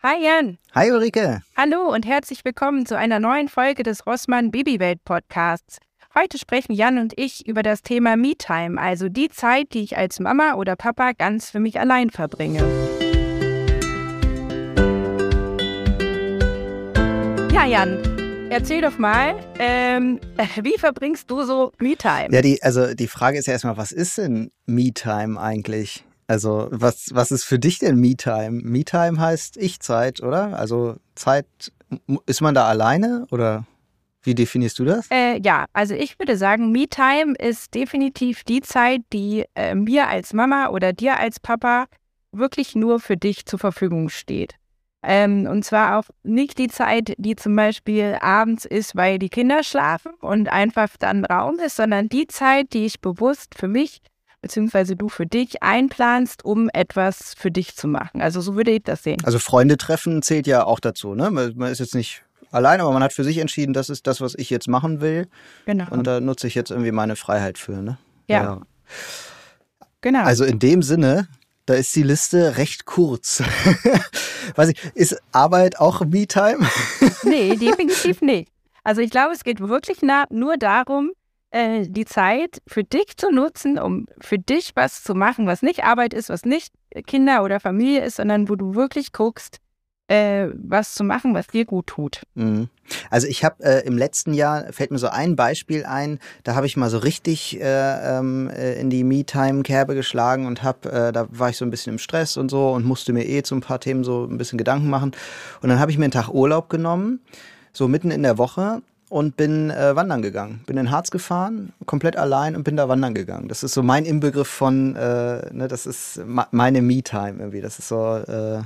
Hi Jan. Hi Ulrike. Hallo und herzlich willkommen zu einer neuen Folge des Rossmann Babywelt Podcasts. Heute sprechen Jan und ich über das Thema Me-Time, also die Zeit, die ich als Mama oder Papa ganz für mich allein verbringe. Ja, Jan, erzähl doch mal, ähm, wie verbringst du so Me-Time? Ja, die, also die Frage ist ja erstmal, was ist denn Me-Time eigentlich? Also, was, was ist für dich denn Me-Time? Me-Time heißt Ich-Zeit, oder? Also Zeit, ist man da alleine oder wie definierst du das? Äh, ja, also ich würde sagen, Me-Time ist definitiv die Zeit, die äh, mir als Mama oder dir als Papa wirklich nur für dich zur Verfügung steht. Ähm, und zwar auch nicht die Zeit, die zum Beispiel abends ist, weil die Kinder schlafen und einfach dann Raum ist, sondern die Zeit, die ich bewusst für mich beziehungsweise du für dich einplanst, um etwas für dich zu machen. Also so würde ich das sehen. Also Freunde treffen zählt ja auch dazu, ne? Man ist jetzt nicht allein, aber man hat für sich entschieden, das ist das, was ich jetzt machen will. Genau. Und da nutze ich jetzt irgendwie meine Freiheit für, ne? ja. ja. Genau. Also in dem Sinne, da ist die Liste recht kurz. Weiß ich, ist Arbeit auch Me-Time? nee, definitiv nicht. Also ich glaube, es geht wirklich nur darum, äh, die Zeit für dich zu nutzen, um für dich was zu machen, was nicht Arbeit ist, was nicht Kinder oder Familie ist, sondern wo du wirklich guckst, äh, was zu machen, was dir gut tut. Mhm. Also ich habe äh, im letzten Jahr, fällt mir so ein Beispiel ein, da habe ich mal so richtig äh, ähm, äh, in die Me-Time-Kerbe geschlagen und habe, äh, da war ich so ein bisschen im Stress und so und musste mir eh zu ein paar Themen so ein bisschen Gedanken machen. Und dann habe ich mir einen Tag Urlaub genommen, so mitten in der Woche und bin äh, wandern gegangen. Bin in Harz gefahren, komplett allein und bin da wandern gegangen. Das ist so mein Inbegriff von, äh, ne, das ist meine Me-Time irgendwie. Das ist so äh,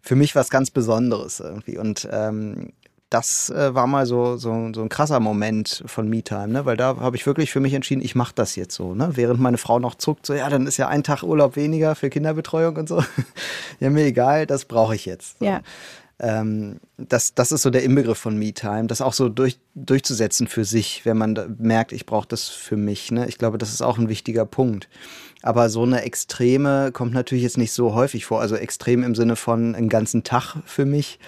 für mich was ganz Besonderes irgendwie. Und ähm, das äh, war mal so, so, so ein krasser Moment von Me-Time, ne? weil da habe ich wirklich für mich entschieden, ich mache das jetzt so. Ne? Während meine Frau noch zuckt, so ja, dann ist ja ein Tag Urlaub weniger für Kinderbetreuung und so. ja, mir egal, das brauche ich jetzt. So. Ja ähm, das, das ist so der Inbegriff von Me-Time, das auch so durch, durchzusetzen für sich, wenn man merkt, ich brauche das für mich. Ne? Ich glaube, das ist auch ein wichtiger Punkt. Aber so eine Extreme kommt natürlich jetzt nicht so häufig vor. Also extrem im Sinne von einen ganzen Tag für mich.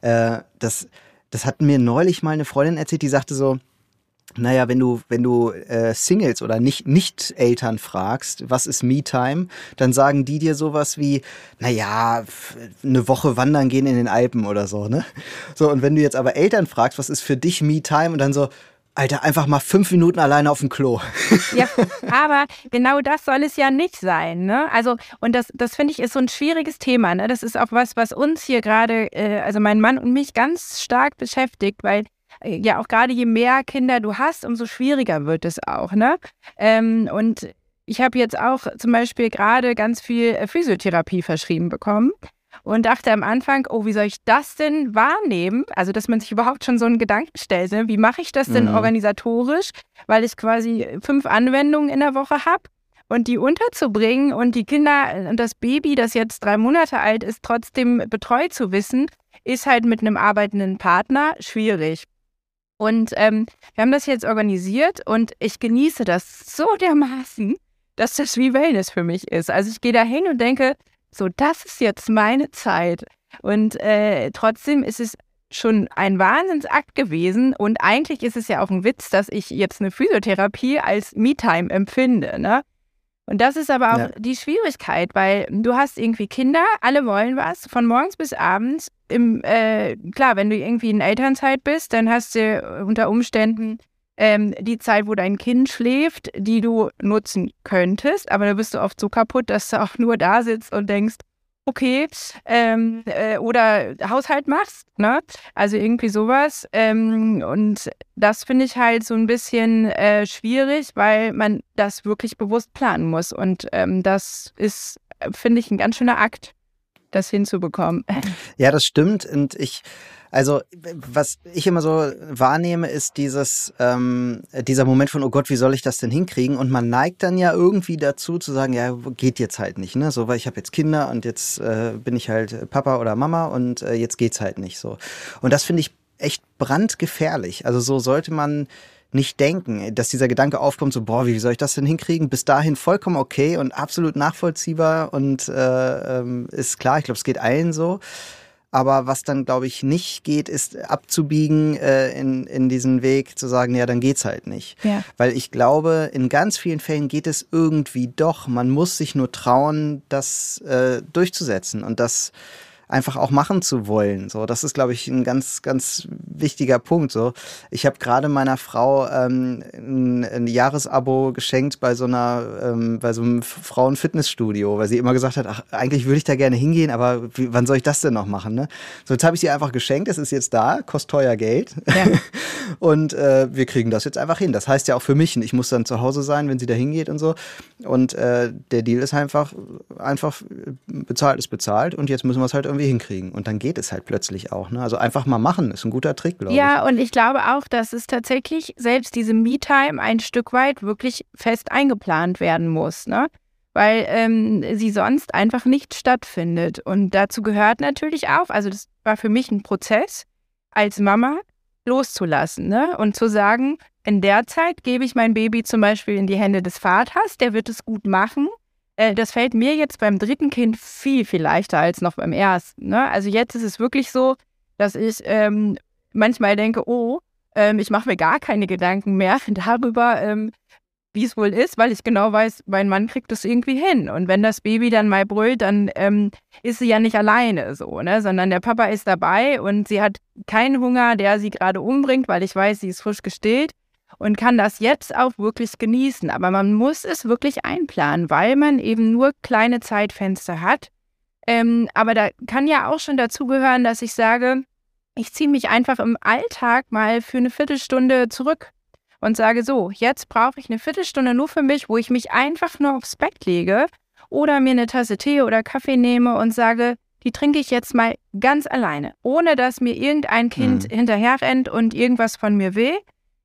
Äh, das, das hat mir neulich mal eine Freundin erzählt, die sagte so, naja, wenn du, wenn du äh, Singles oder nicht, nicht Eltern fragst, was ist Me-Time, dann sagen die dir sowas wie, naja, eine Woche wandern gehen in den Alpen oder so, ne? So, und wenn du jetzt aber Eltern fragst, was ist für dich Me-Time und dann so, Alter, einfach mal fünf Minuten alleine auf dem Klo. Ja, aber genau das soll es ja nicht sein, ne? Also, und das, das finde ich ist so ein schwieriges Thema, ne? Das ist auch was, was uns hier gerade, äh, also mein Mann und mich ganz stark beschäftigt, weil ja auch gerade je mehr Kinder du hast, umso schwieriger wird es auch. Ne? Ähm, und ich habe jetzt auch zum Beispiel gerade ganz viel äh, Physiotherapie verschrieben bekommen und dachte am Anfang, oh, wie soll ich das denn wahrnehmen? Also, dass man sich überhaupt schon so einen Gedanken stellt. Ne? Wie mache ich das denn mhm. organisatorisch? Weil ich quasi fünf Anwendungen in der Woche habe und die unterzubringen und die Kinder äh, und das Baby, das jetzt drei Monate alt ist, trotzdem betreut zu wissen, ist halt mit einem arbeitenden Partner schwierig. Und ähm, wir haben das jetzt organisiert und ich genieße das so dermaßen, dass das wie Wellness für mich ist. Also ich gehe da hin und denke, so, das ist jetzt meine Zeit. Und äh, trotzdem ist es schon ein Wahnsinnsakt gewesen. Und eigentlich ist es ja auch ein Witz, dass ich jetzt eine Physiotherapie als Me-Time empfinde. Ne? Und das ist aber auch ja. die Schwierigkeit, weil du hast irgendwie Kinder, alle wollen was, von morgens bis abends. Im, äh, klar, wenn du irgendwie in Elternzeit bist, dann hast du unter Umständen ähm, die Zeit, wo dein Kind schläft, die du nutzen könntest, aber da bist du oft so kaputt, dass du auch nur da sitzt und denkst, okay, ähm, äh, oder Haushalt machst, ne? Also irgendwie sowas. Ähm, und das finde ich halt so ein bisschen äh, schwierig, weil man das wirklich bewusst planen muss. Und ähm, das ist, finde ich, ein ganz schöner Akt, das hinzubekommen. Ja, das stimmt. Und ich also, was ich immer so wahrnehme, ist dieses, ähm, dieser Moment von, oh Gott, wie soll ich das denn hinkriegen? Und man neigt dann ja irgendwie dazu zu sagen, ja, geht jetzt halt nicht, ne? So, weil ich habe jetzt Kinder und jetzt äh, bin ich halt Papa oder Mama und äh, jetzt geht's halt nicht so. Und das finde ich echt brandgefährlich. Also so sollte man nicht denken, dass dieser Gedanke aufkommt, so, boah, wie soll ich das denn hinkriegen? Bis dahin vollkommen okay und absolut nachvollziehbar und äh, ähm, ist klar, ich glaube, es geht allen so. Aber was dann, glaube ich, nicht geht, ist abzubiegen äh, in, in diesen Weg, zu sagen, ja, dann geht's halt nicht. Ja. Weil ich glaube, in ganz vielen Fällen geht es irgendwie doch. Man muss sich nur trauen, das äh, durchzusetzen und das einfach auch machen zu wollen. So, das ist, glaube ich, ein ganz, ganz wichtiger Punkt. So, ich habe gerade meiner Frau ähm, ein, ein Jahresabo geschenkt bei so einer, ähm, bei so einem Frauenfitnessstudio, weil sie immer gesagt hat, ach, eigentlich würde ich da gerne hingehen, aber wie, wann soll ich das denn noch machen? Ne? So, jetzt habe ich sie einfach geschenkt. Es ist jetzt da, kostet teuer Geld. Ja. und äh, wir kriegen das jetzt einfach hin. Das heißt ja auch für mich, ich muss dann zu Hause sein, wenn sie da hingeht und so. Und äh, der Deal ist einfach, einfach bezahlt ist bezahlt und jetzt müssen wir es halt irgendwie irgendwie hinkriegen. Und dann geht es halt plötzlich auch. Ne? Also einfach mal machen ist ein guter Trick, glaube ich. Ja, und ich glaube auch, dass es tatsächlich selbst diese Me-Time ein Stück weit wirklich fest eingeplant werden muss. Ne? Weil ähm, sie sonst einfach nicht stattfindet. Und dazu gehört natürlich auch, also das war für mich ein Prozess als Mama, loszulassen ne? und zu sagen, in der Zeit gebe ich mein Baby zum Beispiel in die Hände des Vaters, der wird es gut machen äh, das fällt mir jetzt beim dritten Kind viel, viel leichter als noch beim ersten. Ne? Also jetzt ist es wirklich so, dass ich ähm, manchmal denke, oh, ähm, ich mache mir gar keine Gedanken mehr darüber, ähm, wie es wohl ist, weil ich genau weiß, mein Mann kriegt das irgendwie hin. Und wenn das Baby dann mal brüllt, dann ähm, ist sie ja nicht alleine so, ne? sondern der Papa ist dabei und sie hat keinen Hunger, der sie gerade umbringt, weil ich weiß, sie ist frisch gestillt und kann das jetzt auch wirklich genießen. Aber man muss es wirklich einplanen, weil man eben nur kleine Zeitfenster hat. Ähm, aber da kann ja auch schon dazugehören, dass ich sage, ich ziehe mich einfach im Alltag mal für eine Viertelstunde zurück und sage so, jetzt brauche ich eine Viertelstunde nur für mich, wo ich mich einfach nur aufs Bett lege oder mir eine Tasse Tee oder Kaffee nehme und sage, die trinke ich jetzt mal ganz alleine, ohne dass mir irgendein Kind mhm. hinterher rennt und irgendwas von mir will,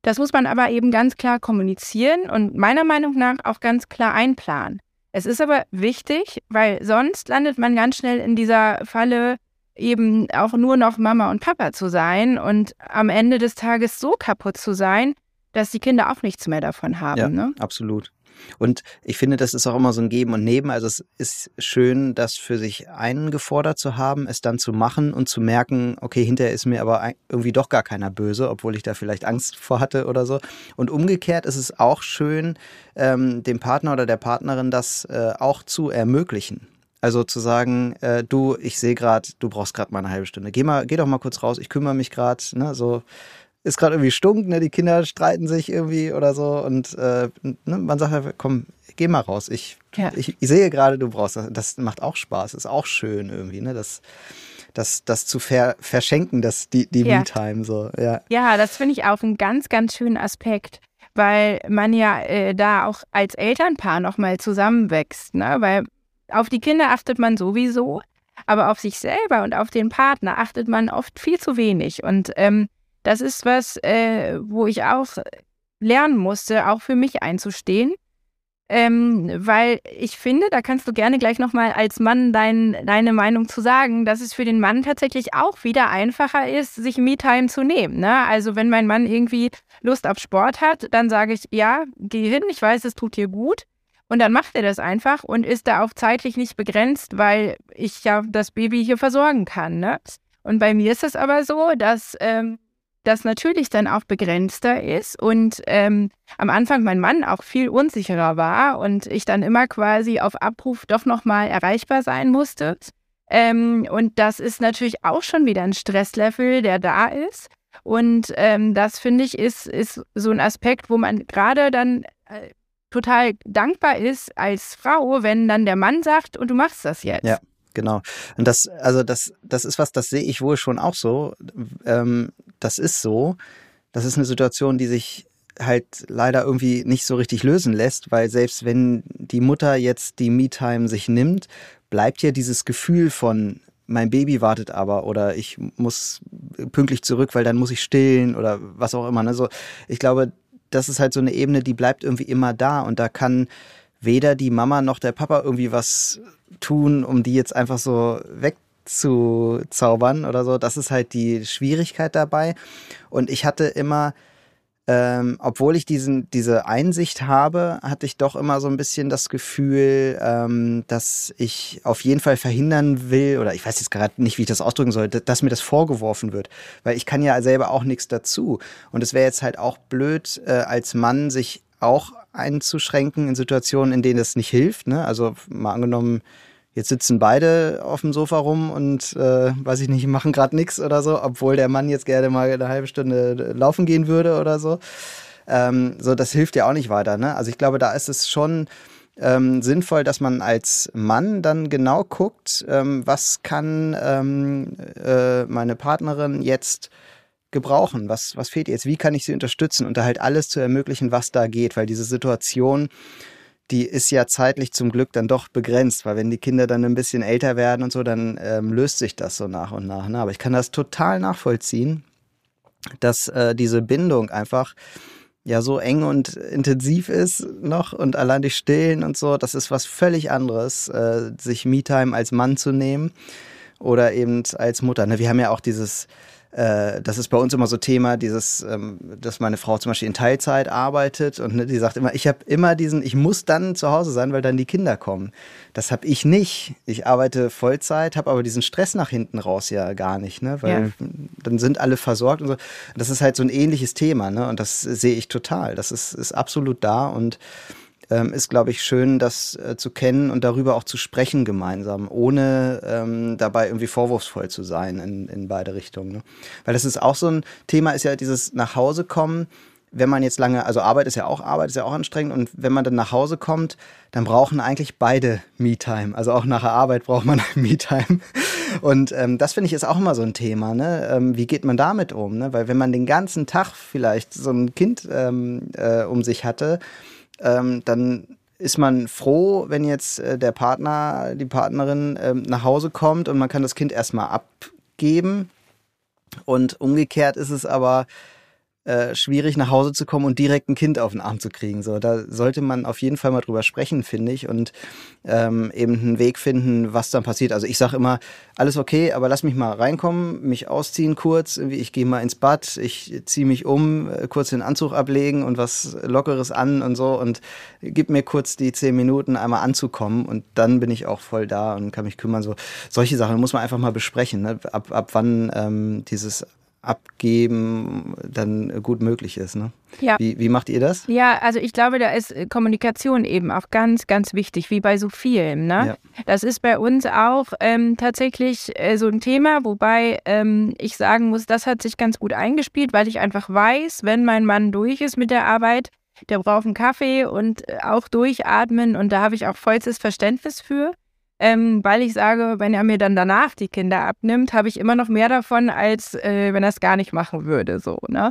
das muss man aber eben ganz klar kommunizieren und meiner Meinung nach auch ganz klar einplanen. Es ist aber wichtig, weil sonst landet man ganz schnell in dieser Falle, eben auch nur noch Mama und Papa zu sein und am Ende des Tages so kaputt zu sein, dass die Kinder auch nichts mehr davon haben. Ja, ne? absolut. Und ich finde, das ist auch immer so ein Geben und Nehmen. Also es ist schön, das für sich eingefordert zu haben, es dann zu machen und zu merken, okay, hinterher ist mir aber irgendwie doch gar keiner böse, obwohl ich da vielleicht Angst vor hatte oder so. Und umgekehrt ist es auch schön, ähm, dem Partner oder der Partnerin das äh, auch zu ermöglichen. Also zu sagen, äh, du, ich sehe gerade, du brauchst gerade mal eine halbe Stunde. Geh mal, geh doch mal kurz raus, ich kümmere mich gerade, ne, so ist gerade irgendwie stunk, ne? Die Kinder streiten sich irgendwie oder so und äh, ne? man sagt einfach, komm, geh mal raus. Ich, ja. ich, ich, sehe gerade, du brauchst das. Das macht auch Spaß, ist auch schön irgendwie, ne? Das, das, das zu ver, verschenken, das, die, die ja. Me-Time so, ja. Ja, das finde ich auch einen ganz, ganz schönen Aspekt, weil man ja äh, da auch als Elternpaar nochmal zusammenwächst, ne? Weil auf die Kinder achtet man sowieso, aber auf sich selber und auf den Partner achtet man oft viel zu wenig. Und ähm, das ist was, äh, wo ich auch lernen musste, auch für mich einzustehen. Ähm, weil ich finde, da kannst du gerne gleich nochmal als Mann dein, deine Meinung zu sagen, dass es für den Mann tatsächlich auch wieder einfacher ist, sich Me-Time zu nehmen. Ne? Also wenn mein Mann irgendwie Lust auf Sport hat, dann sage ich, ja, geh hin, ich weiß, es tut dir gut. Und dann macht er das einfach und ist da auch zeitlich nicht begrenzt, weil ich ja das Baby hier versorgen kann. Ne? Und bei mir ist es aber so, dass ähm, das natürlich dann auch begrenzter ist und ähm, am Anfang mein Mann auch viel unsicherer war und ich dann immer quasi auf Abruf doch nochmal erreichbar sein musste. Ähm, und das ist natürlich auch schon wieder ein Stresslevel, der da ist. Und ähm, das finde ich ist, ist so ein Aspekt, wo man gerade dann äh, total dankbar ist als Frau, wenn dann der Mann sagt, und du machst das jetzt. Ja. Genau. Und das, also das, das ist was, das sehe ich wohl schon auch so. Ähm, das ist so. Das ist eine Situation, die sich halt leider irgendwie nicht so richtig lösen lässt, weil selbst wenn die Mutter jetzt die Me-Time sich nimmt, bleibt ja dieses Gefühl von mein Baby wartet aber oder ich muss pünktlich zurück, weil dann muss ich stillen oder was auch immer. Also ich glaube, das ist halt so eine Ebene, die bleibt irgendwie immer da und da kann weder die Mama noch der Papa irgendwie was tun, um die jetzt einfach so wegzuzaubern oder so. Das ist halt die Schwierigkeit dabei. Und ich hatte immer ähm, obwohl ich diesen, diese Einsicht habe, hatte ich doch immer so ein bisschen das Gefühl, ähm, dass ich auf jeden Fall verhindern will, oder ich weiß jetzt gerade nicht, wie ich das ausdrücken soll, dass mir das vorgeworfen wird. Weil ich kann ja selber auch nichts dazu. Und es wäre jetzt halt auch blöd, äh, als Mann sich auch einzuschränken in Situationen, in denen das nicht hilft. Ne? Also mal angenommen, Jetzt sitzen beide auf dem Sofa rum und, äh, weiß ich nicht, machen gerade nichts oder so, obwohl der Mann jetzt gerne mal eine halbe Stunde laufen gehen würde oder so. Ähm, so, das hilft ja auch nicht weiter. Ne? Also ich glaube, da ist es schon ähm, sinnvoll, dass man als Mann dann genau guckt, ähm, was kann ähm, äh, meine Partnerin jetzt gebrauchen? Was, was fehlt ihr jetzt? Wie kann ich sie unterstützen? Und da halt alles zu ermöglichen, was da geht, weil diese Situation die ist ja zeitlich zum Glück dann doch begrenzt, weil wenn die Kinder dann ein bisschen älter werden und so, dann ähm, löst sich das so nach und nach. Ne? Aber ich kann das total nachvollziehen, dass äh, diese Bindung einfach ja so eng und intensiv ist noch und allein durch Stillen und so, das ist was völlig anderes, äh, sich Me-Time als Mann zu nehmen oder eben als Mutter. Ne? Wir haben ja auch dieses äh, das ist bei uns immer so Thema, dieses, ähm, dass meine Frau zum Beispiel in Teilzeit arbeitet und ne, die sagt immer, ich habe immer diesen, ich muss dann zu Hause sein, weil dann die Kinder kommen. Das habe ich nicht. Ich arbeite Vollzeit, habe aber diesen Stress nach hinten raus ja gar nicht, ne? weil ja. dann sind alle versorgt und so. Das ist halt so ein ähnliches Thema ne? und das sehe ich total. Das ist, ist absolut da und ähm, ist, glaube ich, schön, das äh, zu kennen und darüber auch zu sprechen gemeinsam, ohne ähm, dabei irgendwie vorwurfsvoll zu sein in, in beide Richtungen. Ne? Weil das ist auch so ein Thema, ist ja dieses nach Hause kommen wenn man jetzt lange, also Arbeit ist ja auch Arbeit, ist ja auch anstrengend und wenn man dann nach Hause kommt, dann brauchen eigentlich beide Me-Time. Also auch nach der Arbeit braucht man Me-Time. Und ähm, das finde ich ist auch immer so ein Thema. Ne? Ähm, wie geht man damit um? Ne? Weil wenn man den ganzen Tag vielleicht so ein Kind ähm, äh, um sich hatte, ähm, dann ist man froh, wenn jetzt äh, der Partner, die Partnerin ähm, nach Hause kommt und man kann das Kind erstmal abgeben. Und umgekehrt ist es aber äh, schwierig, nach Hause zu kommen und direkt ein Kind auf den Arm zu kriegen. So, da sollte man auf jeden Fall mal drüber sprechen, finde ich, und ähm, eben einen Weg finden, was dann passiert. Also ich sage immer, alles okay, aber lass mich mal reinkommen, mich ausziehen kurz, ich gehe mal ins Bad, ich ziehe mich um, äh, kurz den Anzug ablegen und was Lockeres an und so und gib mir kurz die zehn Minuten einmal anzukommen und dann bin ich auch voll da und kann mich kümmern. So solche Sachen muss man einfach mal besprechen, ne? ab, ab wann ähm, dieses Abgeben dann gut möglich ist. Ne? Ja. Wie, wie macht ihr das? Ja, also ich glaube, da ist äh, Kommunikation eben auch ganz, ganz wichtig, wie bei so vielen. Ne? Ja. Das ist bei uns auch ähm, tatsächlich äh, so ein Thema, wobei ähm, ich sagen muss, das hat sich ganz gut eingespielt, weil ich einfach weiß, wenn mein Mann durch ist mit der Arbeit, der braucht einen Kaffee und äh, auch durchatmen und da habe ich auch vollstes Verständnis für ähm, weil ich sage, wenn er mir dann danach die Kinder abnimmt, habe ich immer noch mehr davon, als äh, wenn er es gar nicht machen würde. So, ne?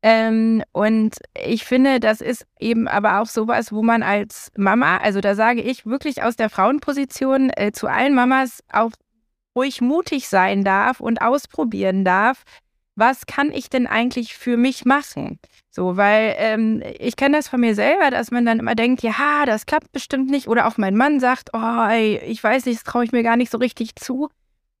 Ähm, und ich finde, das ist eben aber auch sowas, wo man als Mama, also da sage ich wirklich aus der Frauenposition äh, zu allen Mamas auch ruhig mutig sein darf und ausprobieren darf, was kann ich denn eigentlich für mich machen? So, weil ähm, ich kenne das von mir selber, dass man dann immer denkt, ja, das klappt bestimmt nicht. Oder auch mein Mann sagt, oh, ey, ich weiß nicht, das traue ich mir gar nicht so richtig zu.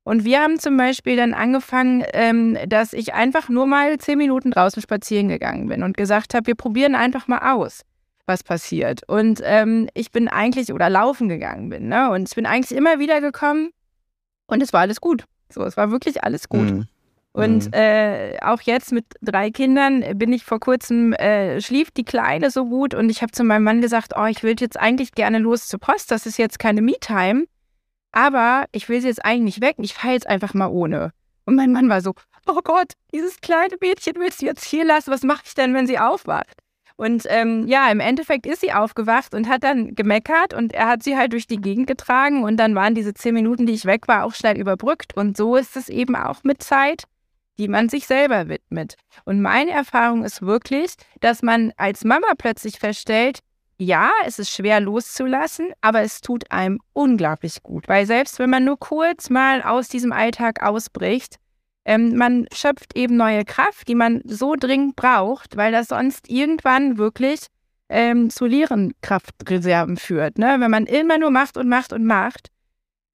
Und wir haben zum Beispiel dann angefangen, ähm, dass ich einfach nur mal zehn Minuten draußen spazieren gegangen bin und gesagt habe, wir probieren einfach mal aus, was passiert. Und ähm, ich bin eigentlich, oder laufen gegangen bin, ne? Und ich bin eigentlich immer wieder gekommen und es war alles gut. So, es war wirklich alles gut. Mhm. Und mhm. äh, auch jetzt mit drei Kindern bin ich vor kurzem, äh, schlief die Kleine so gut und ich habe zu meinem Mann gesagt, oh, ich will jetzt eigentlich gerne los zur Post, das ist jetzt keine Me-Time, aber ich will sie jetzt eigentlich nicht weg, ich fahre jetzt einfach mal ohne. Und mein Mann war so, oh Gott, dieses kleine Mädchen willst du jetzt hier lassen, was mache ich denn, wenn sie aufwacht? Und ähm, ja, im Endeffekt ist sie aufgewacht und hat dann gemeckert und er hat sie halt durch die Gegend getragen und dann waren diese zehn Minuten, die ich weg war, auch schnell überbrückt. Und so ist es eben auch mit Zeit die man sich selber widmet. Und meine Erfahrung ist wirklich, dass man als Mama plötzlich feststellt, ja, es ist schwer loszulassen, aber es tut einem unglaublich gut, weil selbst wenn man nur kurz mal aus diesem Alltag ausbricht, ähm, man schöpft eben neue Kraft, die man so dringend braucht, weil das sonst irgendwann wirklich ähm, zu leeren Kraftreserven führt. Ne? Wenn man immer nur macht und macht und macht,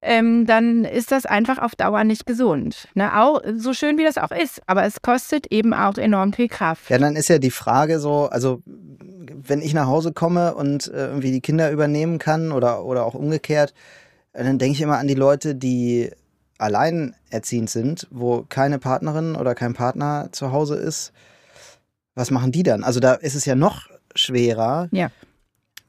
ähm, dann ist das einfach auf Dauer nicht gesund. Ne? Auch so schön wie das auch ist, aber es kostet eben auch enorm viel Kraft. Ja, dann ist ja die Frage so, also wenn ich nach Hause komme und äh, irgendwie die Kinder übernehmen kann oder, oder auch umgekehrt, dann denke ich immer an die Leute, die alleinerziehend sind, wo keine Partnerin oder kein Partner zu Hause ist. Was machen die dann? Also da ist es ja noch schwerer, ja.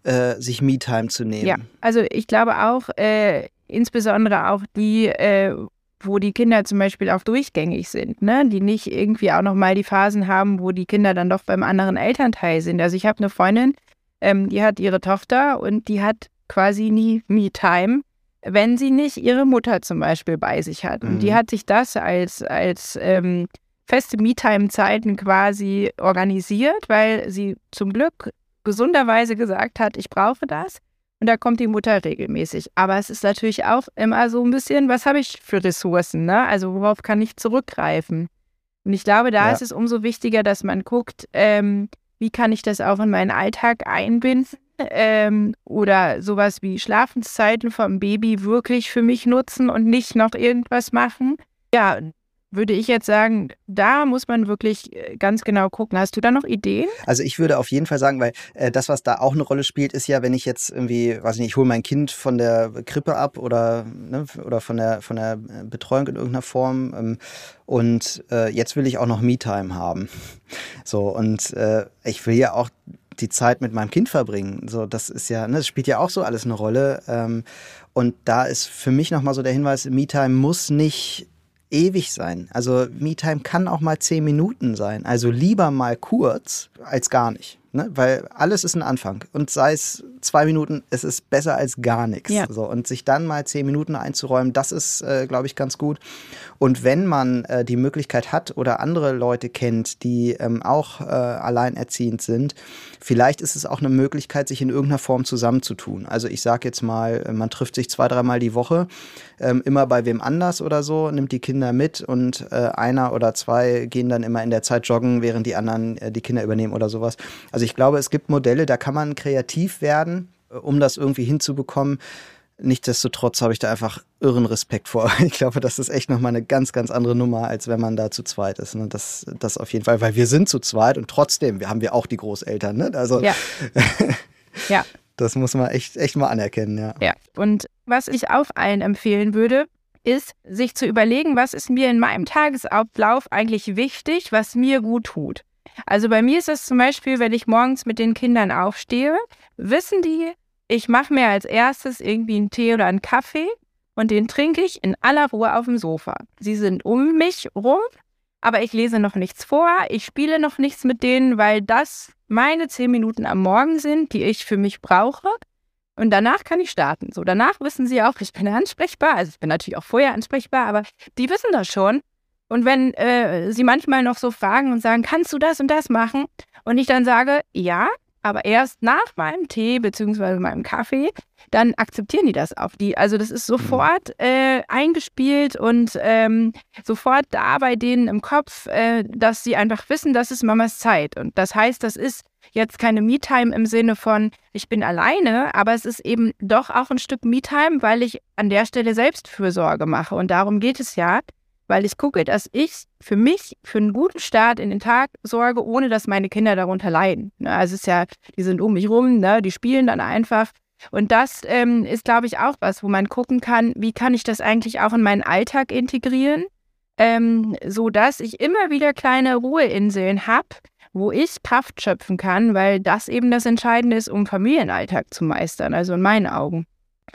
äh, sich Me-Time zu nehmen. Ja, also ich glaube auch, äh, insbesondere auch die, äh, wo die Kinder zum Beispiel auch durchgängig sind, ne? die nicht irgendwie auch nochmal die Phasen haben, wo die Kinder dann doch beim anderen Elternteil sind. Also ich habe eine Freundin, ähm, die hat ihre Tochter und die hat quasi nie Me-Time, wenn sie nicht ihre Mutter zum Beispiel bei sich hat. Und die mhm. hat sich das als, als ähm, feste Me-Time-Zeiten quasi organisiert, weil sie zum Glück gesunderweise gesagt hat, ich brauche das. Und da kommt die Mutter regelmäßig. Aber es ist natürlich auch immer so ein bisschen, was habe ich für Ressourcen? Ne? Also worauf kann ich zurückgreifen? Und ich glaube, da ja. ist es umso wichtiger, dass man guckt, ähm, wie kann ich das auch in meinen Alltag einbinden? Ähm, oder sowas wie Schlafenszeiten vom Baby wirklich für mich nutzen und nicht noch irgendwas machen. Ja, würde ich jetzt sagen, da muss man wirklich äh, ganz genau gucken. Hast du da noch Ideen? Also ich würde auf jeden Fall sagen, weil äh, das, was da auch eine Rolle spielt, ist ja, wenn ich jetzt irgendwie, weiß ich nicht, ich hole mein Kind von der Krippe ab oder, ne, oder von der, von der äh, Betreuung in irgendeiner Form ähm, und äh, jetzt will ich auch noch Me-Time haben. So, und äh, ich will ja auch die Zeit mit meinem Kind verbringen. So, das ist ja, ne, das spielt ja auch so alles eine Rolle. Ähm, und da ist für mich nochmal so der Hinweis, Me-Time muss nicht ewig sein. Also Me-Time kann auch mal zehn Minuten sein. Also lieber mal kurz als gar nicht. Ne? Weil alles ist ein Anfang. Und sei es zwei Minuten, es ist besser als gar nichts. Ja. So, und sich dann mal zehn Minuten einzuräumen, das ist, äh, glaube ich, ganz gut. Und wenn man äh, die Möglichkeit hat oder andere Leute kennt, die ähm, auch äh, alleinerziehend sind, vielleicht ist es auch eine Möglichkeit, sich in irgendeiner Form zusammenzutun. Also ich sage jetzt mal, äh, man trifft sich zwei, dreimal die Woche, ähm, immer bei wem anders oder so, nimmt die Kinder mit und äh, einer oder zwei gehen dann immer in der Zeit joggen, während die anderen äh, die Kinder übernehmen oder sowas. Also ich glaube, es gibt Modelle, da kann man kreativ werden, äh, um das irgendwie hinzubekommen. Nichtsdestotrotz habe ich da einfach irren Respekt vor. Ich glaube, das ist echt nochmal eine ganz, ganz andere Nummer, als wenn man da zu zweit ist. Ne? Das, das auf jeden Fall, weil wir sind zu zweit und trotzdem wir haben wir auch die Großeltern. Ne? Also ja. ja. Das muss man echt, echt mal anerkennen, ja. Ja. Und was ich auch allen empfehlen würde, ist, sich zu überlegen, was ist mir in meinem Tagesablauf eigentlich wichtig, was mir gut tut. Also bei mir ist es zum Beispiel, wenn ich morgens mit den Kindern aufstehe, wissen die, ich mache mir als erstes irgendwie einen Tee oder einen Kaffee und den trinke ich in aller Ruhe auf dem Sofa. Sie sind um mich rum, aber ich lese noch nichts vor, ich spiele noch nichts mit denen, weil das meine zehn Minuten am Morgen sind, die ich für mich brauche. Und danach kann ich starten. So, danach wissen sie auch, ich bin ansprechbar. Also ich bin natürlich auch vorher ansprechbar, aber die wissen das schon. Und wenn äh, sie manchmal noch so fragen und sagen, kannst du das und das machen? Und ich dann sage, ja, aber erst nach meinem Tee bzw. meinem Kaffee, dann akzeptieren die das auf die. Also das ist sofort äh, eingespielt und ähm, sofort da bei denen im Kopf, äh, dass sie einfach wissen, das ist Mamas Zeit. Und das heißt, das ist jetzt keine Me-Time im Sinne von, ich bin alleine, aber es ist eben doch auch ein Stück Me-Time, weil ich an der Stelle Selbstfürsorge mache. Und darum geht es ja, weil ich gucke, dass ich für mich für einen guten Start in den Tag sorge, ohne dass meine Kinder darunter leiden. Ne, also es ist ja, die sind um mich rum, ne? die spielen dann einfach. Und das ähm, ist, glaube ich, auch was, wo man gucken kann, wie kann ich das eigentlich auch in meinen Alltag integrieren, ähm, so dass ich immer wieder kleine Ruheinseln habe, wo ich Kraft schöpfen kann, weil das eben das Entscheidende ist, um Familienalltag zu meistern, also in meinen Augen.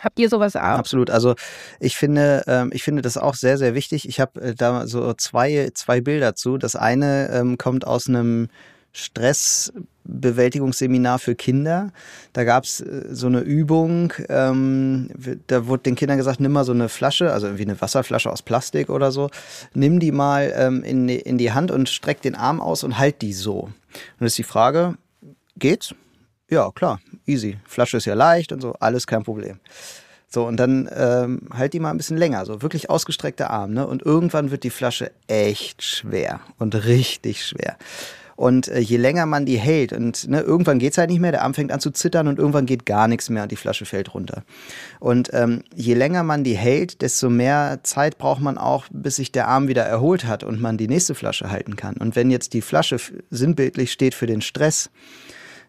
Habt ihr sowas auch? Absolut. Also ich finde, ähm, ich finde das auch sehr, sehr wichtig. Ich habe äh, da so zwei, zwei Bilder zu. Das eine ähm, kommt aus einem Stressbewältigungsseminar für Kinder. Da gab es äh, so eine Übung, ähm, da wurde den Kindern gesagt, nimm mal so eine Flasche, also irgendwie eine Wasserflasche aus Plastik oder so, nimm die mal ähm, in, in die Hand und streck den Arm aus und halt die so. Und das ist die Frage, geht's? Ja, klar, easy. Flasche ist ja leicht und so, alles kein Problem. So, und dann ähm, halt die mal ein bisschen länger, so wirklich ausgestreckter Arm, ne? Und irgendwann wird die Flasche echt schwer und richtig schwer. Und äh, je länger man die hält und ne, irgendwann geht's halt nicht mehr, der Arm fängt an zu zittern und irgendwann geht gar nichts mehr und die Flasche fällt runter. Und ähm, je länger man die hält, desto mehr Zeit braucht man auch, bis sich der Arm wieder erholt hat und man die nächste Flasche halten kann. Und wenn jetzt die Flasche sinnbildlich steht für den Stress,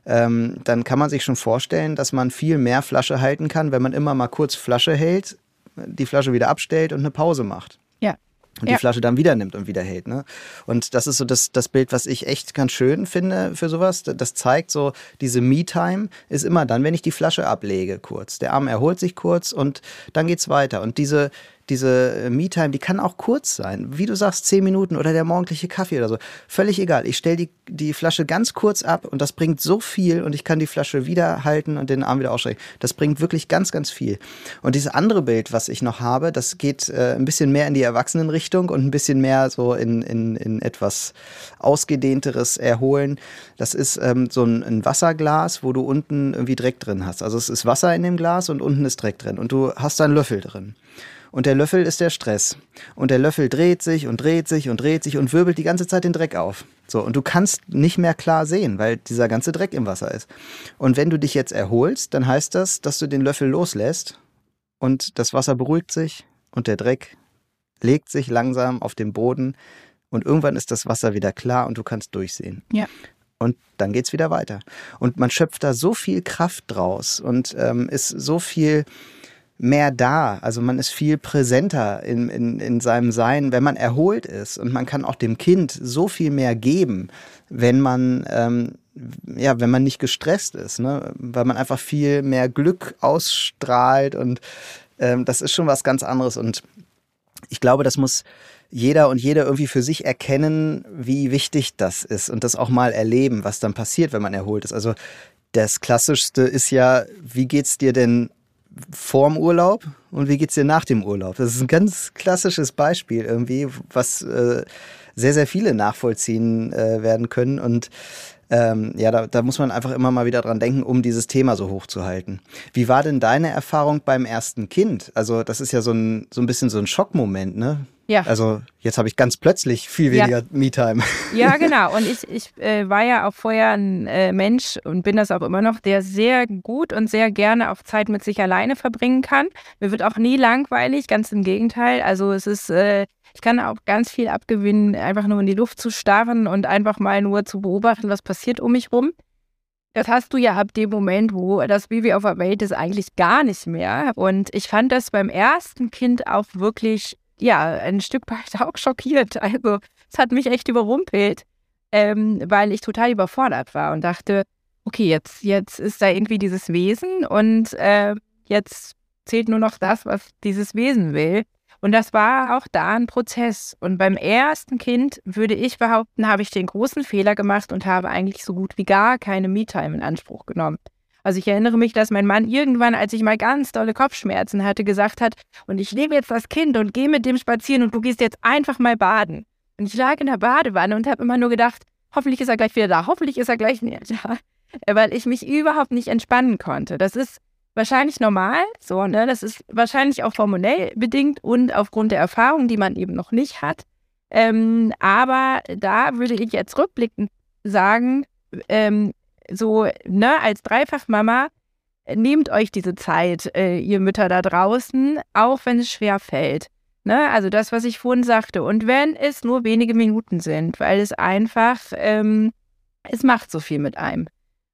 ähm, dann kann man sich schon vorstellen, dass man viel mehr Flasche halten kann, wenn man immer mal kurz Flasche hält, die Flasche wieder abstellt und eine Pause macht. Ja. Und Ja. die Flasche dann wieder nimmt und wieder hält. Ne? Und das ist so das, das Bild, was ich echt ganz schön finde für sowas. Das zeigt so, diese Me-Time ist immer dann, wenn ich die Flasche ablege kurz. Der Arm erholt sich kurz und dann geht's weiter. Und diese, diese Me-Time, die kann auch kurz sein. Wie du sagst, zehn Minuten oder der morgendliche Kaffee oder so. Völlig egal. Ich stelle die, die Flasche ganz kurz ab und das bringt so viel und ich kann die Flasche wieder halten und den Arm wieder ausstrecken. Das bringt wirklich ganz, ganz viel. Und dieses andere Bild, was ich noch habe, das geht äh, ein bisschen mehr in die Erwachsenenrichtung und ein bisschen mehr so in, in, in etwas ausgedehnteres Erholen. Das ist ähm, so ein, ein Wasserglas, wo du unten irgendwie Dreck drin hast. Also es ist Wasser in dem Glas und unten ist Dreck drin und du hast da einen Löffel drin. Und der Löffel ist der Stress. Und der Löffel dreht sich und dreht sich und dreht sich und wirbelt die ganze Zeit den Dreck auf. So, und du kannst nicht mehr klar sehen, weil dieser ganze Dreck im Wasser ist. Und wenn du dich jetzt erholst, dann heißt das, dass du den Löffel loslässt und das Wasser beruhigt sich und der Dreck legt sich langsam auf den Boden und irgendwann ist das Wasser wieder klar und du kannst durchsehen. Ja. Und dann geht's wieder weiter. Und man schöpft da so viel Kraft draus und ähm, ist so viel mehr da. Also man ist viel präsenter in, in, in seinem Sein, wenn man erholt ist. Und man kann auch dem Kind so viel mehr geben, wenn man, ähm, ja, wenn man nicht gestresst ist, ne? weil man einfach viel mehr Glück ausstrahlt und ähm, das ist schon was ganz anderes. Und ich glaube, das muss jeder und jede irgendwie für sich erkennen, wie wichtig das ist und das auch mal erleben, was dann passiert, wenn man erholt ist. Also das Klassischste ist ja, wie geht's dir denn vorm Urlaub und wie geht's dir nach dem Urlaub? Das ist ein ganz klassisches Beispiel irgendwie, was äh, sehr, sehr viele nachvollziehen äh, werden können und ähm, ja, da, da muss man einfach immer mal wieder dran denken, um dieses Thema so hochzuhalten. Wie war denn deine Erfahrung beim ersten Kind? Also das ist ja so ein, so ein bisschen so ein Schockmoment, ne? Ja. Also jetzt habe ich ganz plötzlich viel Ja. weniger Me-Time. Ja, genau. Und ich, ich äh, war ja auch vorher ein äh, Mensch und bin das auch immer noch, der sehr gut und sehr gerne auch Zeit mit sich alleine verbringen kann. Mir wird auch nie langweilig, ganz im Gegenteil. Also es ist, äh, ich kann auch ganz viel abgewinnen, einfach nur in die Luft zu starren und einfach mal nur zu beobachten, was passiert um mich rum. Das hast du ja ab dem Moment, wo das Baby auf der Welt ist, eigentlich gar nicht mehr. Und ich fand das beim ersten Kind auch wirklich, ja, ein Stück weit auch schockiert. Also es hat mich echt überrumpelt, ähm, weil ich total überfordert war und dachte, okay, jetzt, jetzt ist da irgendwie dieses Wesen und äh, jetzt zählt nur noch das, was dieses Wesen will. Und das war auch da ein Prozess. Und beim ersten Kind würde ich behaupten, habe ich den großen Fehler gemacht und habe eigentlich so gut wie gar keine Me-Time in Anspruch genommen. Also ich erinnere mich, dass mein Mann irgendwann, als ich mal ganz dolle Kopfschmerzen hatte, gesagt hat, und ich nehme jetzt das Kind und gehe mit dem spazieren und du gehst jetzt einfach mal baden. Und ich lag in der Badewanne und habe immer nur gedacht, hoffentlich ist er gleich wieder da, hoffentlich ist er gleich wieder da, weil ich mich überhaupt nicht entspannen konnte. Das ist wahrscheinlich normal, so, ne? Das ist wahrscheinlich auch hormonell bedingt und aufgrund der Erfahrung, die man eben noch nicht hat. Ähm, aber da würde ich jetzt rückblickend sagen, ähm, so, ne, als Dreifachmama, äh, nehmt euch diese Zeit, äh, ihr Mütter da draußen, auch wenn es schwer fällt. Ne? Also das, was ich vorhin sagte. Und wenn es nur wenige Minuten sind, weil es einfach, ähm, es macht so viel mit einem.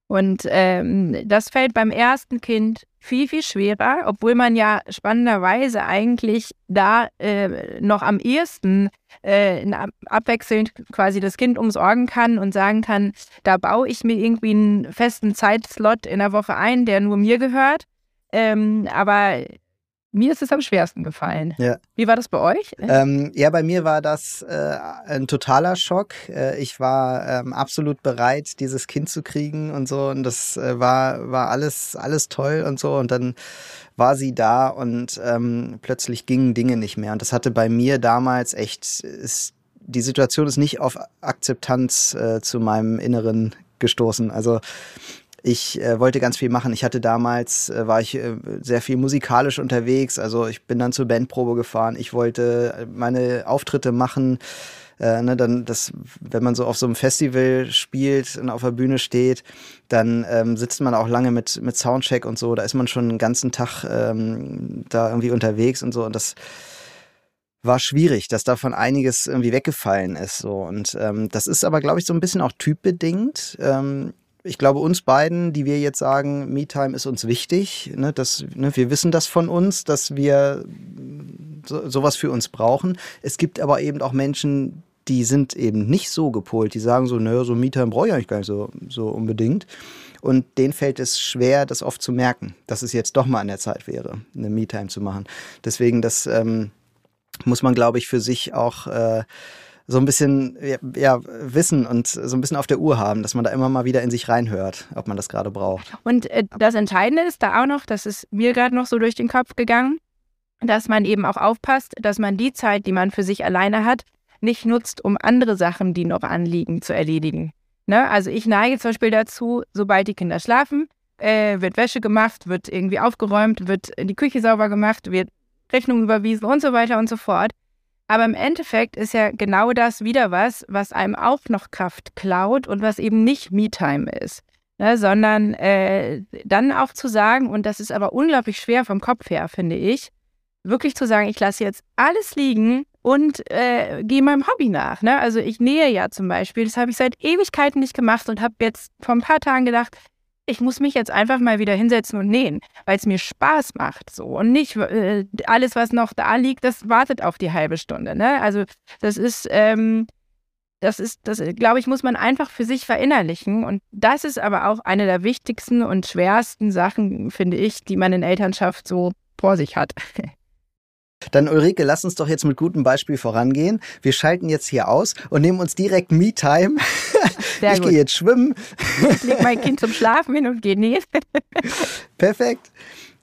Und ähm, das fällt beim ersten Kind viel, viel schwerer, obwohl man ja spannenderweise eigentlich da äh, noch am ehesten äh, abwechselnd quasi das Kind umsorgen kann und sagen kann, da baue ich mir irgendwie einen festen Zeitslot in der Woche ein, der nur mir gehört. Ähm, aber mir ist es am schwersten gefallen. Ja. Wie war das bei euch? Ähm, ja, bei mir war das äh, ein totaler Schock. Äh, ich war ähm, absolut bereit, dieses Kind zu kriegen und so. Und das äh, war, war alles, alles toll und so. Und dann war sie da und ähm, plötzlich gingen Dinge nicht mehr. Und das hatte bei mir damals echt, ist, die Situation ist nicht auf Akzeptanz äh, zu meinem Inneren gestoßen. Also ich äh, wollte ganz viel machen. Ich hatte damals, äh, war ich äh, sehr viel musikalisch unterwegs. Also ich bin dann zur Bandprobe gefahren. Ich wollte meine Auftritte machen. Äh, ne, dann das, wenn man so auf so einem Festival spielt und auf der Bühne steht, dann ähm, sitzt man auch lange mit, mit Soundcheck und so. Da ist man schon einen ganzen Tag ähm, da irgendwie unterwegs und so. Und das war schwierig, dass davon einiges irgendwie weggefallen ist. So. Und ähm, das ist aber, glaube ich, so ein bisschen auch typbedingt. Ähm, ich glaube, uns beiden, die wir jetzt sagen, MeTime ist uns wichtig, ne, dass, ne, wir wissen das von uns, dass wir so, sowas für uns brauchen. Es gibt aber eben auch Menschen, die sind eben nicht so gepolt, die sagen so, naja, so MeTime brauche ich eigentlich gar nicht so, so unbedingt. Und denen fällt es schwer, das oft zu merken, dass es jetzt doch mal an der Zeit wäre, eine MeTime zu machen. Deswegen, das ähm, muss man, glaube ich, für sich auch äh, so ein bisschen ja, wissen und so ein bisschen auf der Uhr haben, dass man da immer mal wieder in sich reinhört, ob man das gerade braucht. Und äh, das Entscheidende ist da auch noch, das ist mir gerade noch so durch den Kopf gegangen, dass man eben auch aufpasst, dass man die Zeit, die man für sich alleine hat, nicht nutzt, um andere Sachen, die noch anliegen, zu erledigen. Ne? Also ich neige zum Beispiel dazu, sobald die Kinder schlafen, äh, wird Wäsche gemacht, wird irgendwie aufgeräumt, wird die Küche sauber gemacht, wird Rechnung überwiesen und so weiter und so fort. Aber im Endeffekt ist ja genau das wieder was, was einem auch noch Kraft klaut und was eben nicht Me-Time ist. Ne, sondern äh, dann auch zu sagen, und das ist aber unglaublich schwer vom Kopf her, finde ich, wirklich zu sagen, ich lasse jetzt alles liegen und äh, gehe meinem Hobby nach. Ne? Also ich nähe ja zum Beispiel, das habe ich seit Ewigkeiten nicht gemacht und habe jetzt vor ein paar Tagen gedacht, ich muss mich jetzt einfach mal wieder hinsetzen und nähen, weil es mir Spaß macht so und nicht äh, alles, was noch da liegt, das wartet auf die halbe Stunde. Ne? Also das ist, ähm, das ist, das glaube ich, muss man einfach für sich verinnerlichen und das ist aber auch eine der wichtigsten und schwersten Sachen, finde ich, die man in Elternschaft so vor sich hat. Dann Ulrike, lass uns doch jetzt mit gutem Beispiel vorangehen. Wir schalten jetzt hier aus und nehmen uns direkt Me-Time. ich gehe jetzt schwimmen. Ich lege mein Kind zum Schlafen hin und gehe nähen. Perfekt.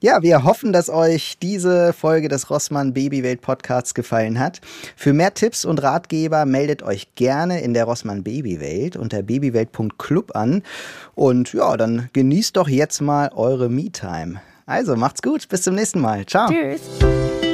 Ja, wir hoffen, dass euch diese Folge des Rossmann Babywelt Podcasts gefallen hat. Für mehr Tipps und Ratgeber meldet euch gerne in der Rossmann Babywelt unter babywelt.club an. Und ja, dann genießt doch jetzt mal eure Me-Time. Also macht's gut, bis zum nächsten Mal. Ciao. Tschüss.